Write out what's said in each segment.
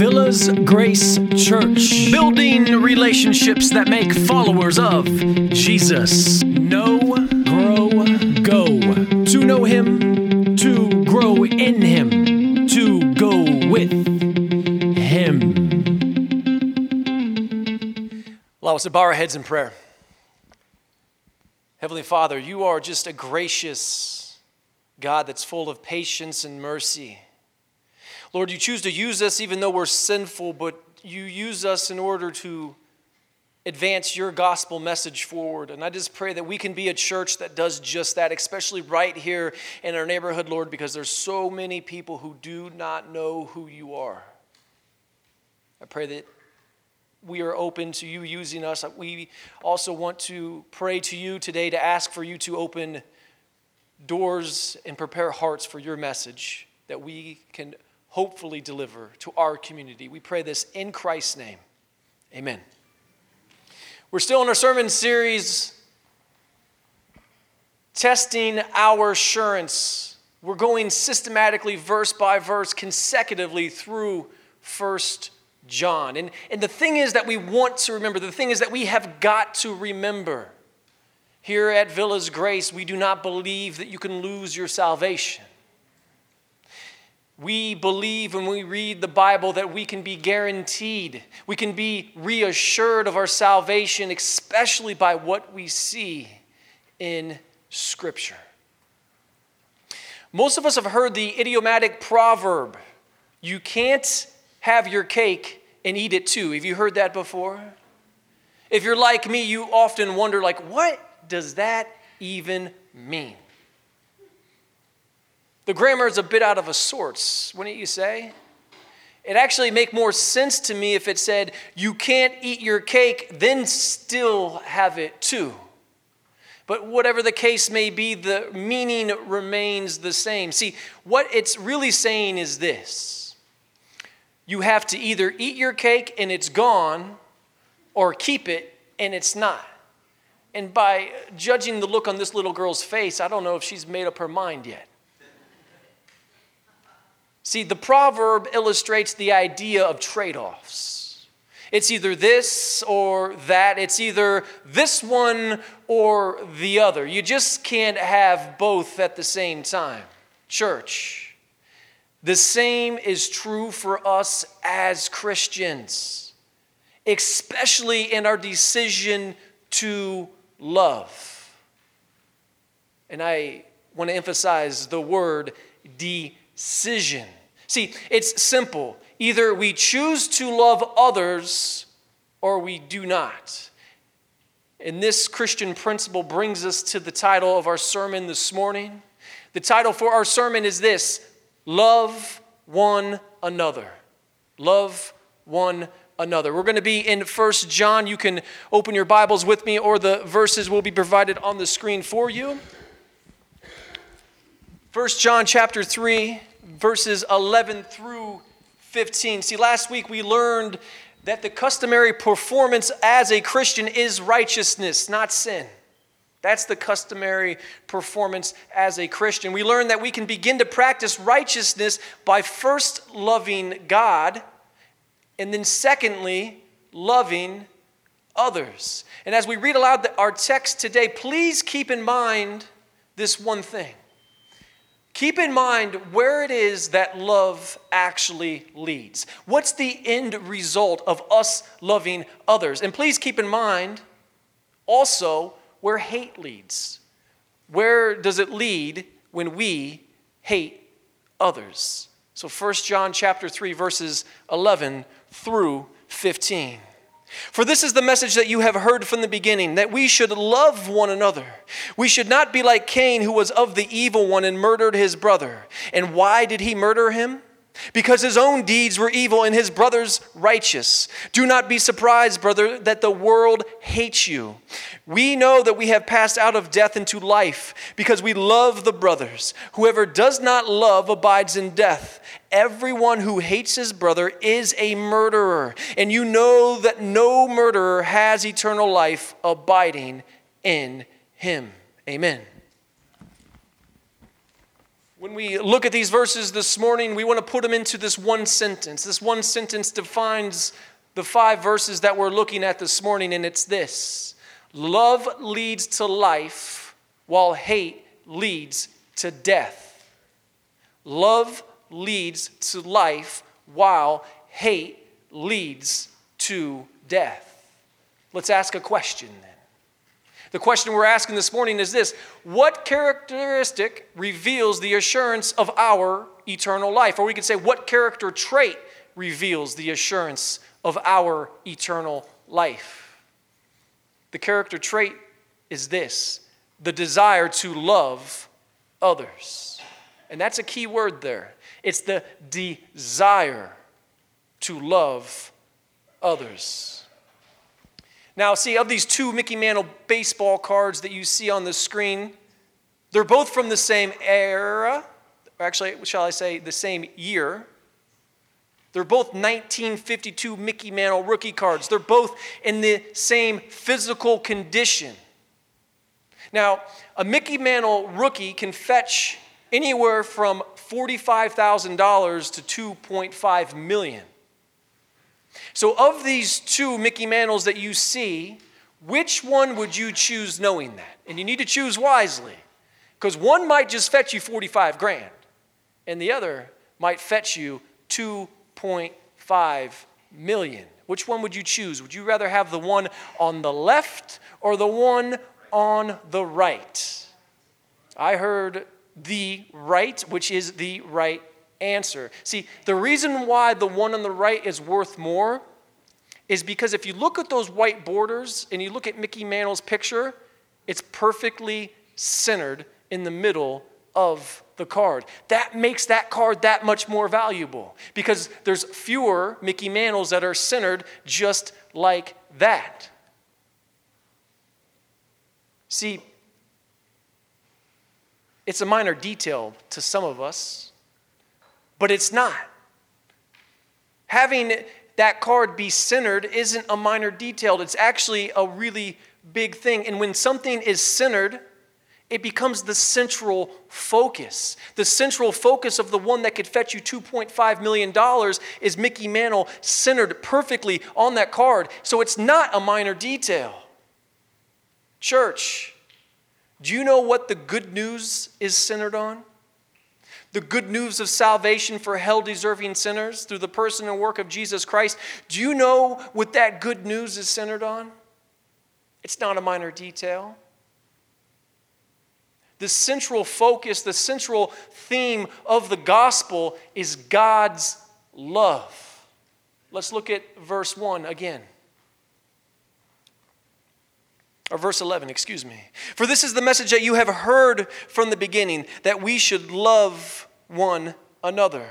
Villas Grace Church. Building relationships that make followers of Jesus. Know, grow, go. To know Him, to grow in Him, to go with Him. Allow us to bow our heads in prayer. Heavenly Father, you are just a gracious God that's full of patience and mercy. Lord, you choose to use us even though we're sinful, but you use us in order to advance your gospel message forward. And I just pray that we can be a church that does just that, especially right here in our neighborhood, Lord, because there's so many people who do not know who you are. I pray that we are open to you using us. We also want to pray to you today to ask for you to open doors and prepare hearts for your message that we can hopefully deliver to our community. We pray this in Christ's name. Amen. We're still in our sermon series, Testing Our Assurance. We're going systematically, verse by verse, consecutively through First John. And, and the thing is that we want to remember, the thing is that we have got to remember. Here at Villas Grace, we do not believe that you can lose your salvation. We believe when we read the Bible that we can be guaranteed, we can be reassured of our salvation, especially by what we see in Scripture. Most of us have heard the idiomatic proverb you can't have your cake and eat it too. Have you heard that before? If you're like me, you often wonder like what does that even mean? The grammar is a bit out of a sorts, wouldn't you say? It actually make more sense to me if it said, you can't eat your cake, then still have it too. But whatever the case may be, the meaning remains the same. See, what it's really saying is this you have to either eat your cake and it's gone, or keep it and it's not. And by judging the look on this little girl's face, I don't know if she's made up her mind yet. See, the proverb illustrates the idea of trade offs. It's either this or that. It's either this one or the other. You just can't have both at the same time. Church, the same is true for us as Christians, especially in our decision to love. And I want to emphasize the word decision. See, it's simple. Either we choose to love others or we do not. And this Christian principle brings us to the title of our sermon this morning. The title for our sermon is this Love One Another. Love One Another. We're going to be in First John. You can open your Bibles with me, or the verses will be provided on the screen for you. First John chapter 3 verses 11 through 15. See, last week we learned that the customary performance as a Christian is righteousness, not sin. That's the customary performance as a Christian. We learned that we can begin to practice righteousness by first loving God, and then secondly, loving others. And as we read aloud our text today, please keep in mind this one thing Keep in mind where it is that love actually leads. What's the end result of us loving others? And please keep in mind also where hate leads. Where does it lead when we hate others? So 1 John chapter 3 verses 11 through 15. For this is the message that you have heard from the beginning that we should love one another. We should not be like Cain, who was of the evil one and murdered his brother. And why did he murder him? Because his own deeds were evil and his brother's righteous. Do not be surprised, brother, that the world hates you. We know that we have passed out of death into life because we love the brothers. Whoever does not love abides in death. Everyone who hates his brother is a murderer, and you know that no murderer has eternal life abiding in him. Amen. When we look at these verses this morning, we want to put them into this one sentence. This one sentence defines the five verses that we're looking at this morning, and it's this Love leads to life, while hate leads to death. Love leads to life, while hate leads to death. Let's ask a question then. The question we're asking this morning is this What characteristic reveals the assurance of our eternal life? Or we could say, What character trait reveals the assurance of our eternal life? The character trait is this the desire to love others. And that's a key word there. It's the desire to love others. Now, see, of these two Mickey Mantle baseball cards that you see on the screen, they're both from the same era. Actually, shall I say, the same year. They're both 1952 Mickey Mantle rookie cards. They're both in the same physical condition. Now, a Mickey Mantle rookie can fetch anywhere from $45,000 to 2.5 million. So, of these two Mickey Mantles that you see, which one would you choose knowing that? And you need to choose wisely because one might just fetch you 45 grand and the other might fetch you 2.5 million. Which one would you choose? Would you rather have the one on the left or the one on the right? I heard the right, which is the right answer. See, the reason why the one on the right is worth more is because if you look at those white borders and you look at Mickey Mantle's picture, it's perfectly centered in the middle of the card. That makes that card that much more valuable because there's fewer Mickey Mantles that are centered just like that. See, it's a minor detail to some of us but it's not. Having that card be centered isn't a minor detail, it's actually a really big thing. And when something is centered, it becomes the central focus. The central focus of the one that could fetch you $2.5 million is Mickey Mantle centered perfectly on that card. So it's not a minor detail. Church, do you know what the good news is centered on? The good news of salvation for hell deserving sinners through the person and work of Jesus Christ. Do you know what that good news is centered on? It's not a minor detail. The central focus, the central theme of the gospel is God's love. Let's look at verse 1 again. Or verse 11, excuse me. For this is the message that you have heard from the beginning, that we should love one another.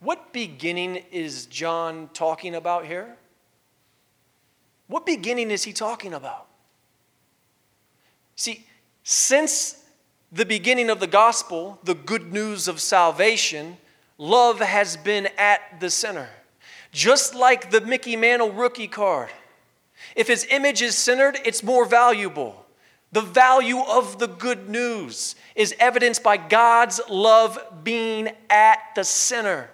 What beginning is John talking about here? What beginning is he talking about? See, since the beginning of the gospel, the good news of salvation, love has been at the center. Just like the Mickey Mantle rookie card. If his image is centered, it's more valuable. The value of the good news is evidenced by God's love being at the center.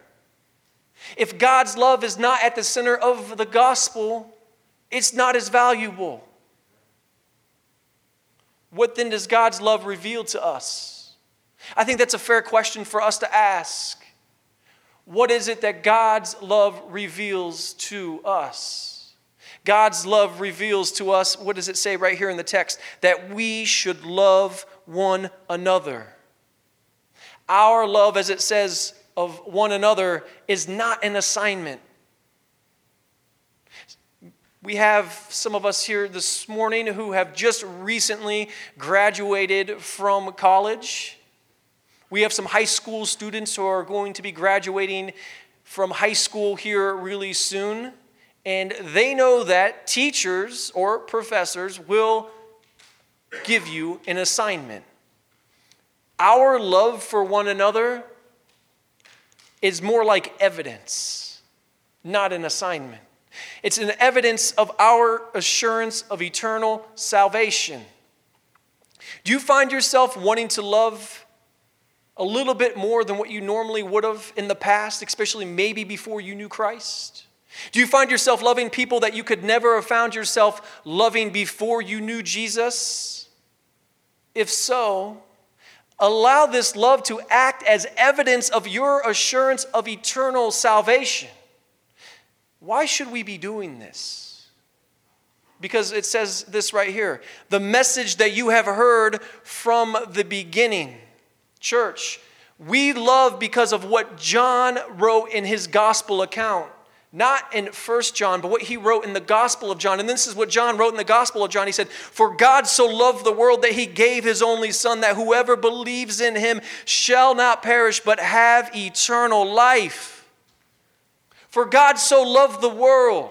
If God's love is not at the center of the gospel, it's not as valuable. What then does God's love reveal to us? I think that's a fair question for us to ask. What is it that God's love reveals to us? God's love reveals to us, what does it say right here in the text? That we should love one another. Our love, as it says of one another, is not an assignment. We have some of us here this morning who have just recently graduated from college. We have some high school students who are going to be graduating from high school here really soon. And they know that teachers or professors will give you an assignment. Our love for one another is more like evidence, not an assignment. It's an evidence of our assurance of eternal salvation. Do you find yourself wanting to love a little bit more than what you normally would have in the past, especially maybe before you knew Christ? Do you find yourself loving people that you could never have found yourself loving before you knew Jesus? If so, allow this love to act as evidence of your assurance of eternal salvation. Why should we be doing this? Because it says this right here the message that you have heard from the beginning. Church, we love because of what John wrote in his gospel account not in First John, but what he wrote in the Gospel of John. And this is what John wrote in the Gospel of John. He said, For God so loved the world that he gave his only Son, that whoever believes in him shall not perish, but have eternal life. For God so loved the world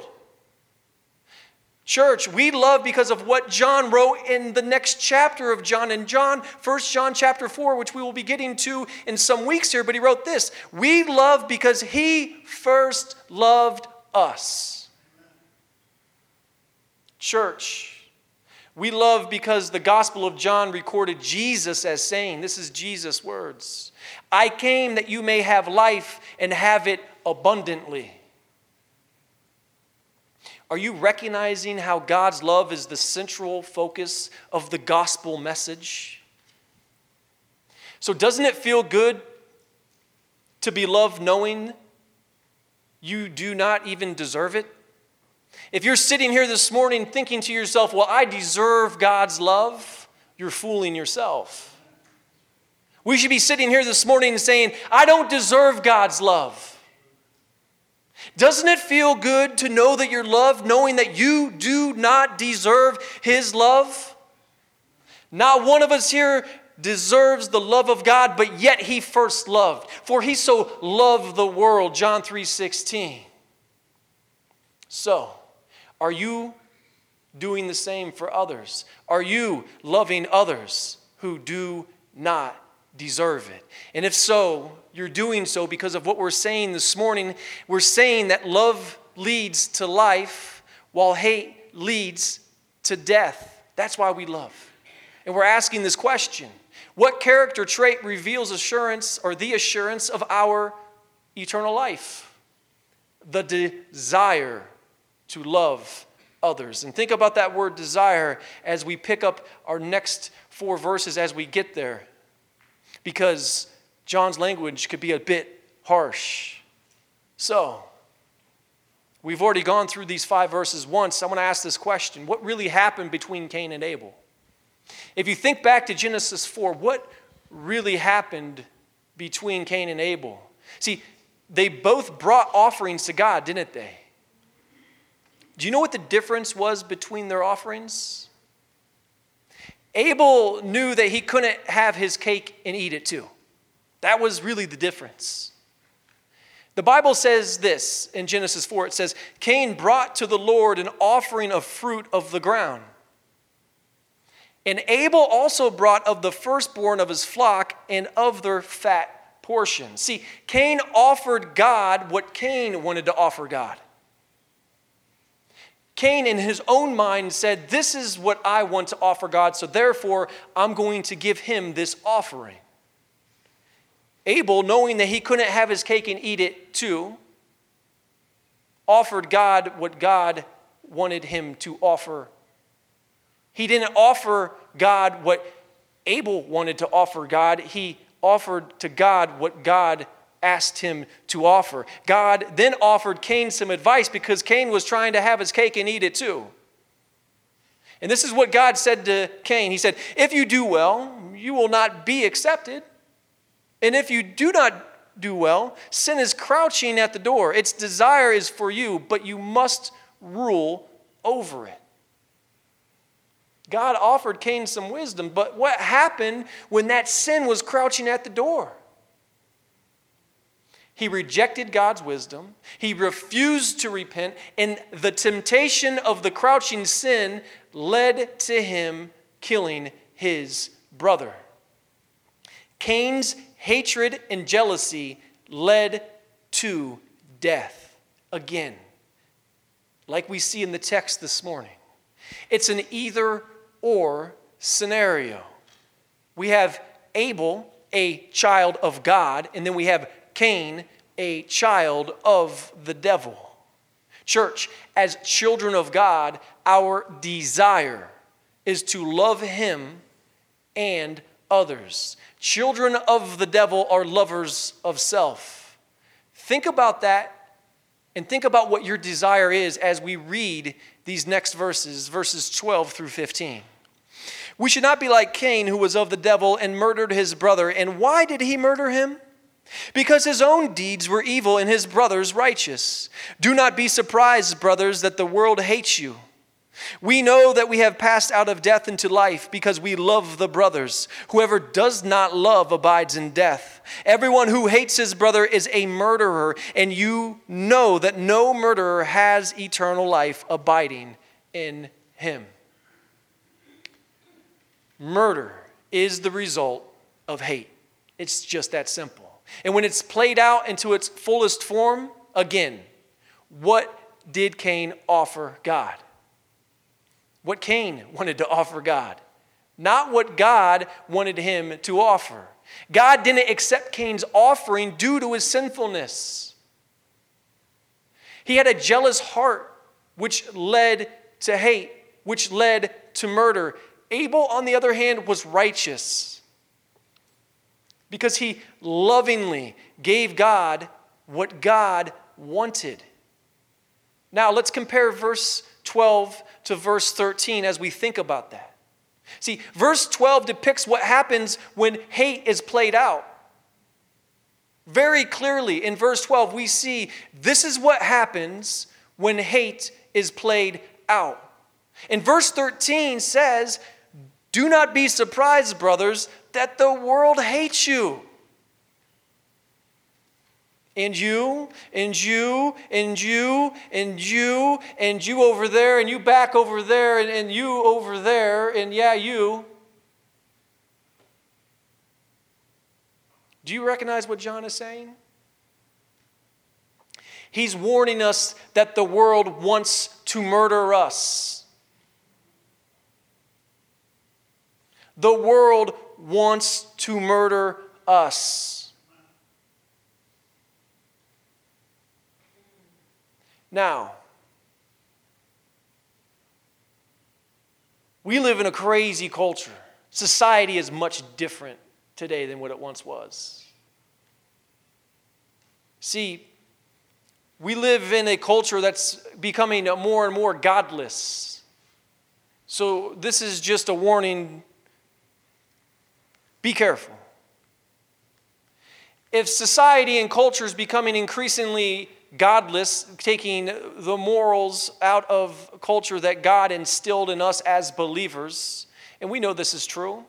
Church, we love because of what John wrote in the next chapter of John. In John, 1 John chapter 4, which we will be getting to in some weeks here, but he wrote this We love because he first loved us. Church, we love because the Gospel of John recorded Jesus as saying, This is Jesus' words I came that you may have life and have it abundantly. Are you recognizing how God's love is the central focus of the gospel message? So, doesn't it feel good to be loved knowing you do not even deserve it? If you're sitting here this morning thinking to yourself, well, I deserve God's love, you're fooling yourself. We should be sitting here this morning saying, I don't deserve God's love. Doesn't it feel good to know that you're loved, knowing that you do not deserve His love? Not one of us here deserves the love of God, but yet He first loved. For He so loved the world, John 3 16. So, are you doing the same for others? Are you loving others who do not deserve it? And if so, you're doing so because of what we're saying this morning. We're saying that love leads to life while hate leads to death. That's why we love. And we're asking this question What character trait reveals assurance or the assurance of our eternal life? The desire to love others. And think about that word desire as we pick up our next four verses as we get there. Because John's language could be a bit harsh. So, we've already gone through these five verses once. I want to ask this question What really happened between Cain and Abel? If you think back to Genesis 4, what really happened between Cain and Abel? See, they both brought offerings to God, didn't they? Do you know what the difference was between their offerings? Abel knew that he couldn't have his cake and eat it too. That was really the difference. The Bible says this in Genesis 4 it says, Cain brought to the Lord an offering of fruit of the ground. And Abel also brought of the firstborn of his flock and of their fat portion. See, Cain offered God what Cain wanted to offer God. Cain, in his own mind, said, This is what I want to offer God, so therefore I'm going to give him this offering. Abel, knowing that he couldn't have his cake and eat it too, offered God what God wanted him to offer. He didn't offer God what Abel wanted to offer God, he offered to God what God asked him to offer. God then offered Cain some advice because Cain was trying to have his cake and eat it too. And this is what God said to Cain He said, If you do well, you will not be accepted. And if you do not do well, sin is crouching at the door. Its desire is for you, but you must rule over it. God offered Cain some wisdom, but what happened when that sin was crouching at the door? He rejected God's wisdom. He refused to repent, and the temptation of the crouching sin led to him killing his brother. Cain's hatred and jealousy led to death again, like we see in the text this morning. It's an either or scenario. We have Abel a child of God, and then we have Cain, a child of the devil. Church, as children of God, our desire is to love Him and others. Children of the devil are lovers of self. Think about that and think about what your desire is as we read these next verses, verses 12 through 15. We should not be like Cain, who was of the devil and murdered his brother. And why did he murder him? Because his own deeds were evil and his brother's righteous. Do not be surprised, brothers, that the world hates you. We know that we have passed out of death into life because we love the brothers. Whoever does not love abides in death. Everyone who hates his brother is a murderer, and you know that no murderer has eternal life abiding in him. Murder is the result of hate. It's just that simple. And when it's played out into its fullest form, again, what did Cain offer God? What Cain wanted to offer God, not what God wanted him to offer. God didn't accept Cain's offering due to his sinfulness. He had a jealous heart, which led to hate, which led to murder. Abel, on the other hand, was righteous because he lovingly gave God what God wanted. Now, let's compare verse 12 to verse 13 as we think about that. See, verse 12 depicts what happens when hate is played out. Very clearly, in verse 12, we see this is what happens when hate is played out. And verse 13 says, Do not be surprised, brothers, that the world hates you. And you, and you, and you, and you, and you over there, and you back over there, and, and you over there, and yeah, you. Do you recognize what John is saying? He's warning us that the world wants to murder us. The world wants to murder us. Now, we live in a crazy culture. Society is much different today than what it once was. See, we live in a culture that's becoming more and more godless. So, this is just a warning be careful. If society and culture is becoming increasingly godless, taking the morals out of culture that God instilled in us as believers, and we know this is true.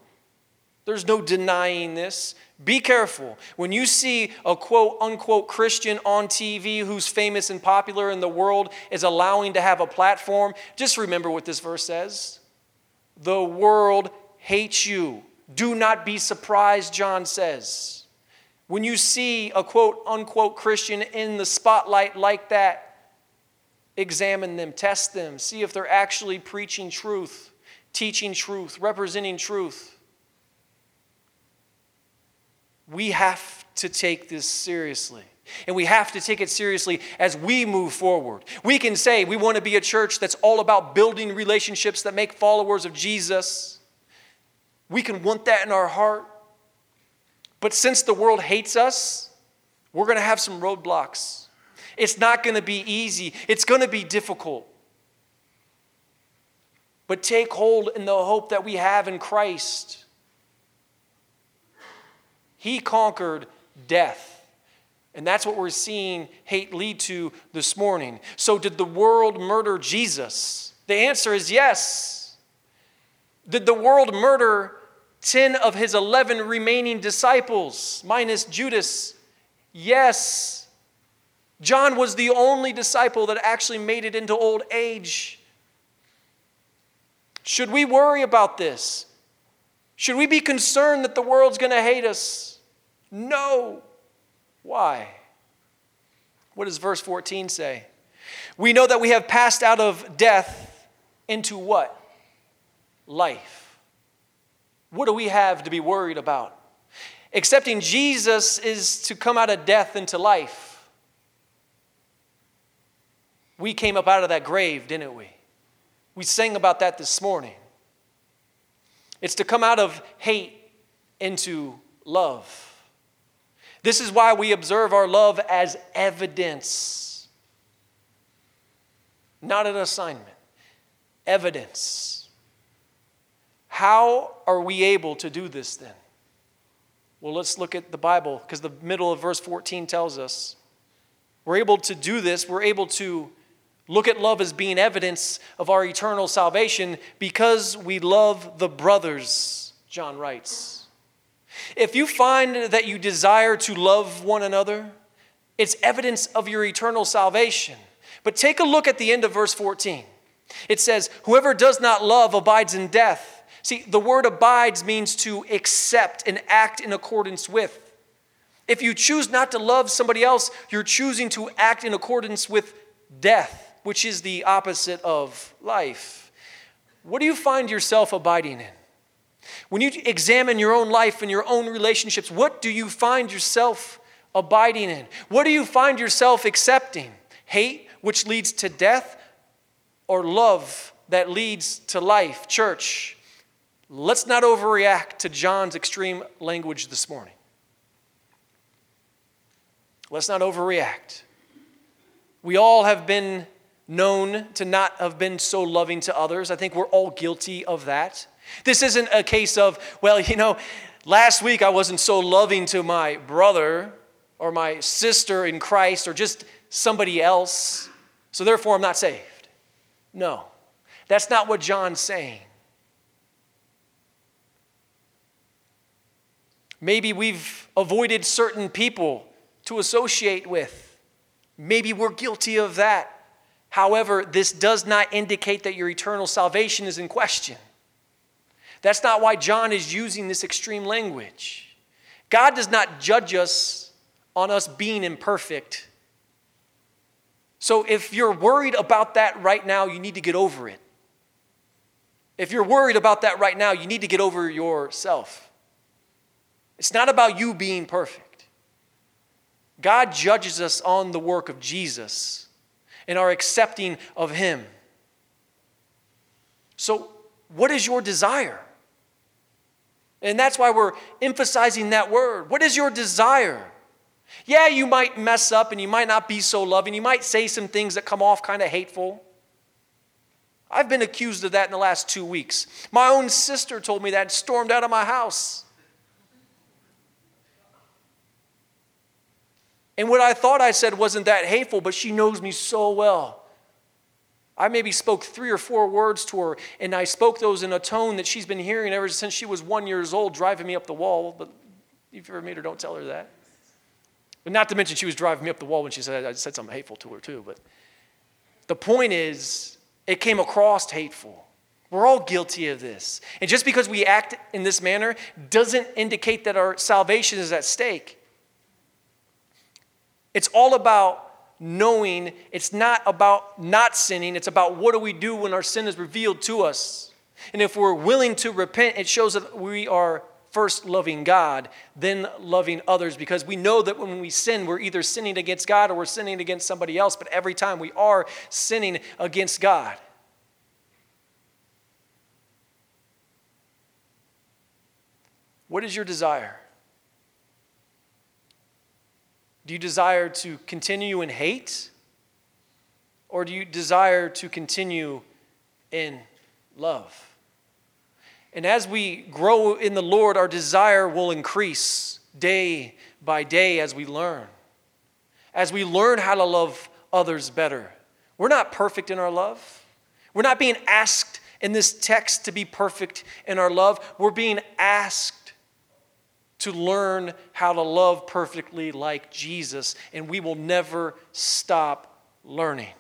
There's no denying this. Be careful. When you see a quote unquote Christian on TV who's famous and popular in the world is allowing to have a platform, just remember what this verse says. The world hates you. Do not be surprised, John says. When you see a quote unquote Christian in the spotlight like that, examine them, test them, see if they're actually preaching truth, teaching truth, representing truth. We have to take this seriously. And we have to take it seriously as we move forward. We can say we want to be a church that's all about building relationships that make followers of Jesus. We can want that in our heart. But since the world hates us, we're going to have some roadblocks. It's not going to be easy, it's going to be difficult. But take hold in the hope that we have in Christ. He conquered death. And that's what we're seeing hate lead to this morning. So, did the world murder Jesus? The answer is yes. Did the world murder 10 of his 11 remaining disciples, minus Judas? Yes. John was the only disciple that actually made it into old age. Should we worry about this? Should we be concerned that the world's going to hate us? No. Why? What does verse 14 say? We know that we have passed out of death into what? life. What do we have to be worried about? Accepting Jesus is to come out of death into life. We came up out of that grave, didn't we? We sang about that this morning. It's to come out of hate into love. This is why we observe our love as evidence, not an assignment. Evidence. How are we able to do this then? Well, let's look at the Bible because the middle of verse 14 tells us we're able to do this. We're able to look at love as being evidence of our eternal salvation because we love the brothers, John writes. If you find that you desire to love one another, it's evidence of your eternal salvation. But take a look at the end of verse 14. It says, Whoever does not love abides in death. See, the word abides means to accept and act in accordance with. If you choose not to love somebody else, you're choosing to act in accordance with death, which is the opposite of life. What do you find yourself abiding in? When you examine your own life and your own relationships, what do you find yourself abiding in? What do you find yourself accepting? Hate, which leads to death, or love that leads to life? Church, Let's not overreact to John's extreme language this morning. Let's not overreact. We all have been known to not have been so loving to others. I think we're all guilty of that. This isn't a case of, well, you know, last week I wasn't so loving to my brother or my sister in Christ or just somebody else, so therefore I'm not saved. No, that's not what John's saying. Maybe we've avoided certain people to associate with. Maybe we're guilty of that. However, this does not indicate that your eternal salvation is in question. That's not why John is using this extreme language. God does not judge us on us being imperfect. So if you're worried about that right now, you need to get over it. If you're worried about that right now, you need to get over yourself. It's not about you being perfect. God judges us on the work of Jesus and our accepting of Him. So, what is your desire? And that's why we're emphasizing that word. What is your desire? Yeah, you might mess up and you might not be so loving. You might say some things that come off kind of hateful. I've been accused of that in the last two weeks. My own sister told me that stormed out of my house. And what I thought I said wasn't that hateful, but she knows me so well. I maybe spoke three or four words to her, and I spoke those in a tone that she's been hearing ever since she was one years old, driving me up the wall. But if you ever meet her, don't tell her that. But not to mention, she was driving me up the wall when she said I said something hateful to her too. But the point is, it came across hateful. We're all guilty of this. And just because we act in this manner doesn't indicate that our salvation is at stake. It's all about knowing. It's not about not sinning. It's about what do we do when our sin is revealed to us. And if we're willing to repent, it shows that we are first loving God, then loving others, because we know that when we sin, we're either sinning against God or we're sinning against somebody else, but every time we are sinning against God. What is your desire? Do you desire to continue in hate? Or do you desire to continue in love? And as we grow in the Lord, our desire will increase day by day as we learn. As we learn how to love others better. We're not perfect in our love. We're not being asked in this text to be perfect in our love. We're being asked to learn how to love perfectly like Jesus, and we will never stop learning.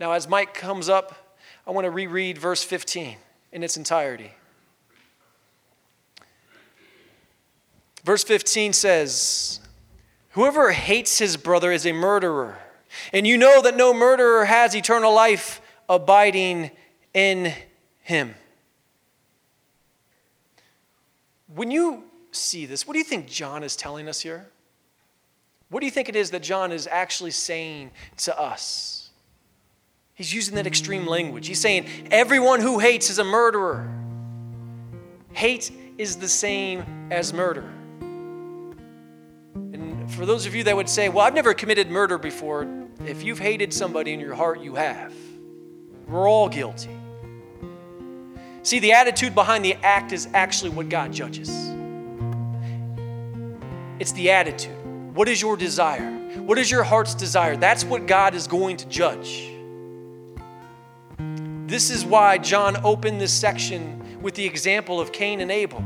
Now, as Mike comes up, I want to reread verse 15 in its entirety. Verse 15 says, Whoever hates his brother is a murderer, and you know that no murderer has eternal life abiding in him. When you see this? What do you think John is telling us here? What do you think it is that John is actually saying to us? He's using that extreme language. He's saying, Everyone who hates is a murderer. Hate is the same as murder. And for those of you that would say, Well, I've never committed murder before, if you've hated somebody in your heart, you have. We're all guilty. See, the attitude behind the act is actually what God judges. It's the attitude. What is your desire? What is your heart's desire? That's what God is going to judge. This is why John opened this section with the example of Cain and Abel.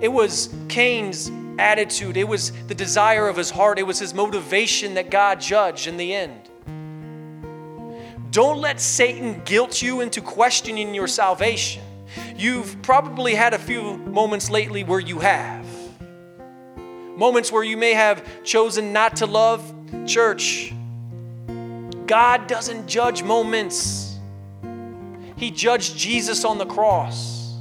It was Cain's attitude, it was the desire of his heart, it was his motivation that God judged in the end. Don't let Satan guilt you into questioning your salvation. You've probably had a few moments lately where you have. Moments where you may have chosen not to love church. God doesn't judge moments, He judged Jesus on the cross.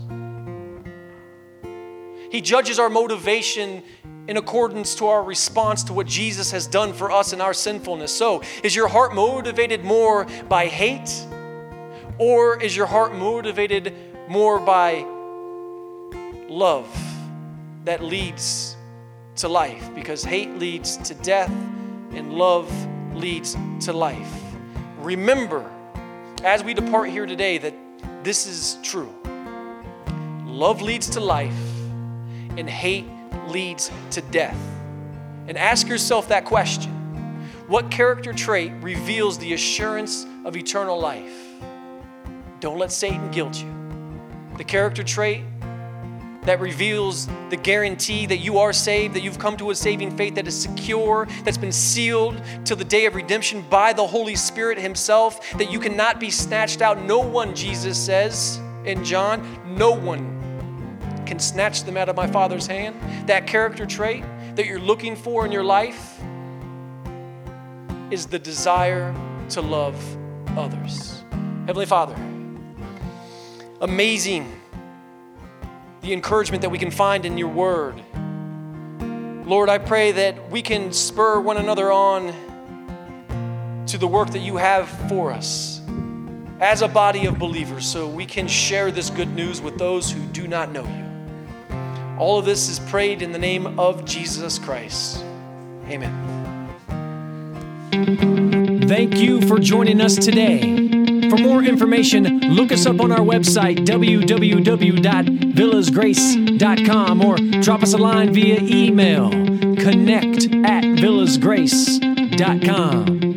He judges our motivation in accordance to our response to what Jesus has done for us in our sinfulness. So, is your heart motivated more by hate, or is your heart motivated more by love that leads to life? Because hate leads to death, and love leads to life. Remember, as we depart here today, that this is true. Love leads to life, and hate leads to death. And ask yourself that question What character trait reveals the assurance of eternal life? Don't let Satan guilt you. The character trait that reveals the guarantee that you are saved, that you've come to a saving faith that is secure, that's been sealed till the day of redemption by the Holy Spirit Himself, that you cannot be snatched out. No one, Jesus says in John, no one can snatch them out of my Father's hand. That character trait that you're looking for in your life is the desire to love others. Heavenly Father, amazing the encouragement that we can find in your word. Lord, I pray that we can spur one another on to the work that you have for us as a body of believers so we can share this good news with those who do not know you. All of this is prayed in the name of Jesus Christ. Amen. Thank you for joining us today. For more information, look us up on our website, www.villasgrace.com, or drop us a line via email, connect at villasgrace.com.